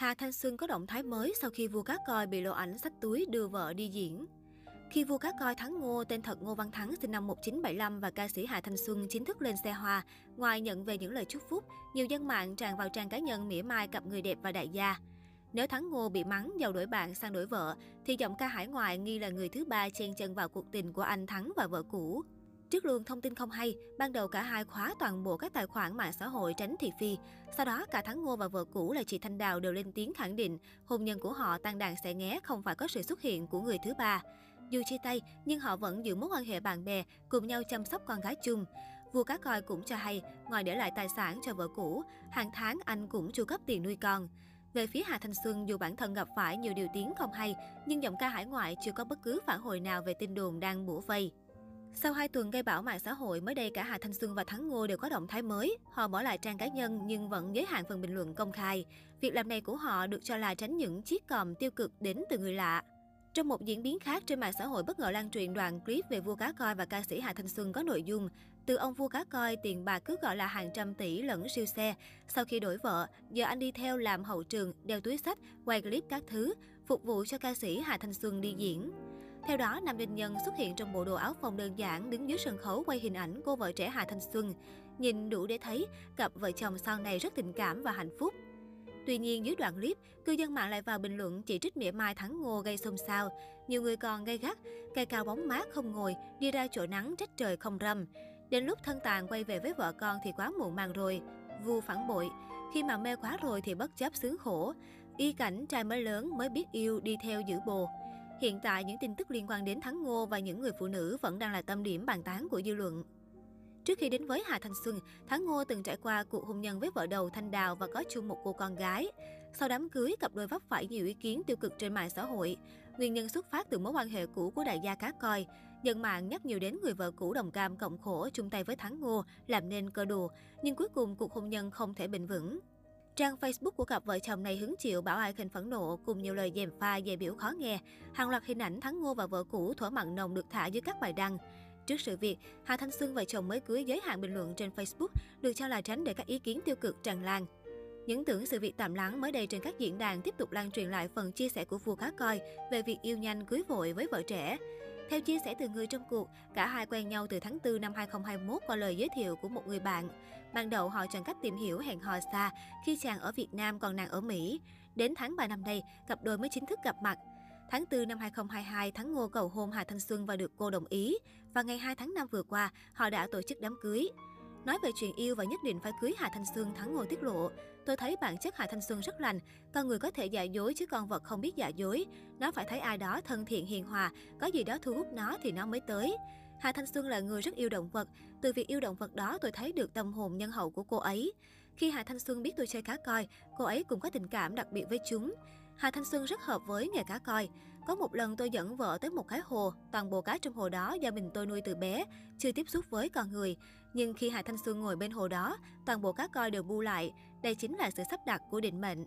Hà Thanh Xuân có động thái mới sau khi vua cá coi bị lộ ảnh sách túi đưa vợ đi diễn. Khi vua cá coi Thắng Ngô, tên thật Ngô Văn Thắng sinh năm 1975 và ca sĩ Hà Thanh Xuân chính thức lên xe hoa, ngoài nhận về những lời chúc phúc, nhiều dân mạng tràn vào trang cá nhân mỉa mai cặp người đẹp và đại gia. Nếu Thắng Ngô bị mắng giàu đổi bạn sang đổi vợ, thì giọng ca hải ngoại nghi là người thứ ba chen chân vào cuộc tình của anh Thắng và vợ cũ. Trước luôn thông tin không hay, ban đầu cả hai khóa toàn bộ các tài khoản mạng xã hội tránh thị phi. Sau đó, cả Thắng Ngô và vợ cũ là chị Thanh Đào đều lên tiếng khẳng định hôn nhân của họ tan đàn sẽ nghé không phải có sự xuất hiện của người thứ ba. Dù chia tay, nhưng họ vẫn giữ mối quan hệ bạn bè, cùng nhau chăm sóc con gái chung. Vua cá coi cũng cho hay, ngoài để lại tài sản cho vợ cũ, hàng tháng anh cũng chu cấp tiền nuôi con. Về phía Hà Thanh Xuân, dù bản thân gặp phải nhiều điều tiếng không hay, nhưng giọng ca hải ngoại chưa có bất cứ phản hồi nào về tin đồn đang bủa vây. Sau 2 tuần gây bão mạng xã hội, mới đây cả Hà Thanh Xuân và Thắng Ngô đều có động thái mới. Họ bỏ lại trang cá nhân nhưng vẫn giới hạn phần bình luận công khai. Việc làm này của họ được cho là tránh những chiếc còm tiêu cực đến từ người lạ. Trong một diễn biến khác, trên mạng xã hội bất ngờ lan truyền đoạn clip về vua cá coi và ca sĩ Hà Thanh Xuân có nội dung từ ông vua cá coi tiền bạc cứ gọi là hàng trăm tỷ lẫn siêu xe. Sau khi đổi vợ, giờ anh đi theo làm hậu trường, đeo túi sách, quay clip các thứ, phục vụ cho ca sĩ Hà Thanh Xuân đi diễn. Theo đó, nam doanh nhân xuất hiện trong bộ đồ áo phông đơn giản đứng dưới sân khấu quay hình ảnh cô vợ trẻ Hà Thanh Xuân. Nhìn đủ để thấy cặp vợ chồng sau này rất tình cảm và hạnh phúc. Tuy nhiên, dưới đoạn clip, cư dân mạng lại vào bình luận chỉ trích mỉa mai thắng ngô gây xôn xao. Nhiều người còn gây gắt, cây cao bóng mát không ngồi, đi ra chỗ nắng trách trời không râm. Đến lúc thân tàn quay về với vợ con thì quá muộn màng rồi. Vu phản bội, khi mà mê quá rồi thì bất chấp sướng khổ. Y cảnh trai mới lớn mới biết yêu đi theo giữ bồ. Hiện tại, những tin tức liên quan đến Thắng Ngô và những người phụ nữ vẫn đang là tâm điểm bàn tán của dư luận. Trước khi đến với Hà Thanh Xuân, Thắng Ngô từng trải qua cuộc hôn nhân với vợ đầu Thanh Đào và có chung một cô con gái. Sau đám cưới, cặp đôi vấp phải nhiều ý kiến tiêu cực trên mạng xã hội. Nguyên nhân xuất phát từ mối quan hệ cũ của đại gia cá coi. Dân mạng nhắc nhiều đến người vợ cũ đồng cam cộng khổ chung tay với Thắng Ngô làm nên cơ đồ, nhưng cuối cùng cuộc hôn nhân không thể bền vững. Trang Facebook của cặp vợ chồng này hứng chịu bảo ai khinh phẫn nộ cùng nhiều lời dèm pha dè biểu khó nghe. Hàng loạt hình ảnh Thắng Ngô và vợ cũ thỏa mặn nồng được thả dưới các bài đăng. Trước sự việc, Hà Thanh Xuân và chồng mới cưới giới hạn bình luận trên Facebook được cho là tránh để các ý kiến tiêu cực tràn lan. Những tưởng sự việc tạm lắng mới đây trên các diễn đàn tiếp tục lan truyền lại phần chia sẻ của vua cá coi về việc yêu nhanh cưới vội với vợ trẻ. Theo chia sẻ từ người trong cuộc, cả hai quen nhau từ tháng 4 năm 2021 qua lời giới thiệu của một người bạn. Ban đầu họ chọn cách tìm hiểu hẹn hò xa khi chàng ở Việt Nam còn nàng ở Mỹ. Đến tháng 3 năm nay, cặp đôi mới chính thức gặp mặt. Tháng 4 năm 2022, Thắng Ngô cầu hôn Hà Thanh Xuân và được cô đồng ý. Và ngày 2 tháng 5 vừa qua, họ đã tổ chức đám cưới. Nói về chuyện yêu và nhất định phải cưới Hà Thanh Xuân, Thắng Ngô tiết lộ. Tôi thấy bản chất Hà Thanh Xuân rất lành. Con người có thể giả dối chứ con vật không biết giả dối. Nó phải thấy ai đó thân thiện hiền hòa, có gì đó thu hút nó thì nó mới tới. Hà Thanh Xuân là người rất yêu động vật. Từ việc yêu động vật đó tôi thấy được tâm hồn nhân hậu của cô ấy. Khi Hà Thanh Xuân biết tôi chơi cá coi, cô ấy cũng có tình cảm đặc biệt với chúng. Hà Thanh Xuân rất hợp với nghề cá coi. Có một lần tôi dẫn vợ tới một cái hồ, toàn bộ cá trong hồ đó do mình tôi nuôi từ bé, chưa tiếp xúc với con người. Nhưng khi Hà Thanh Xuân ngồi bên hồ đó, toàn bộ cá coi đều bu lại. Đây chính là sự sắp đặt của định mệnh.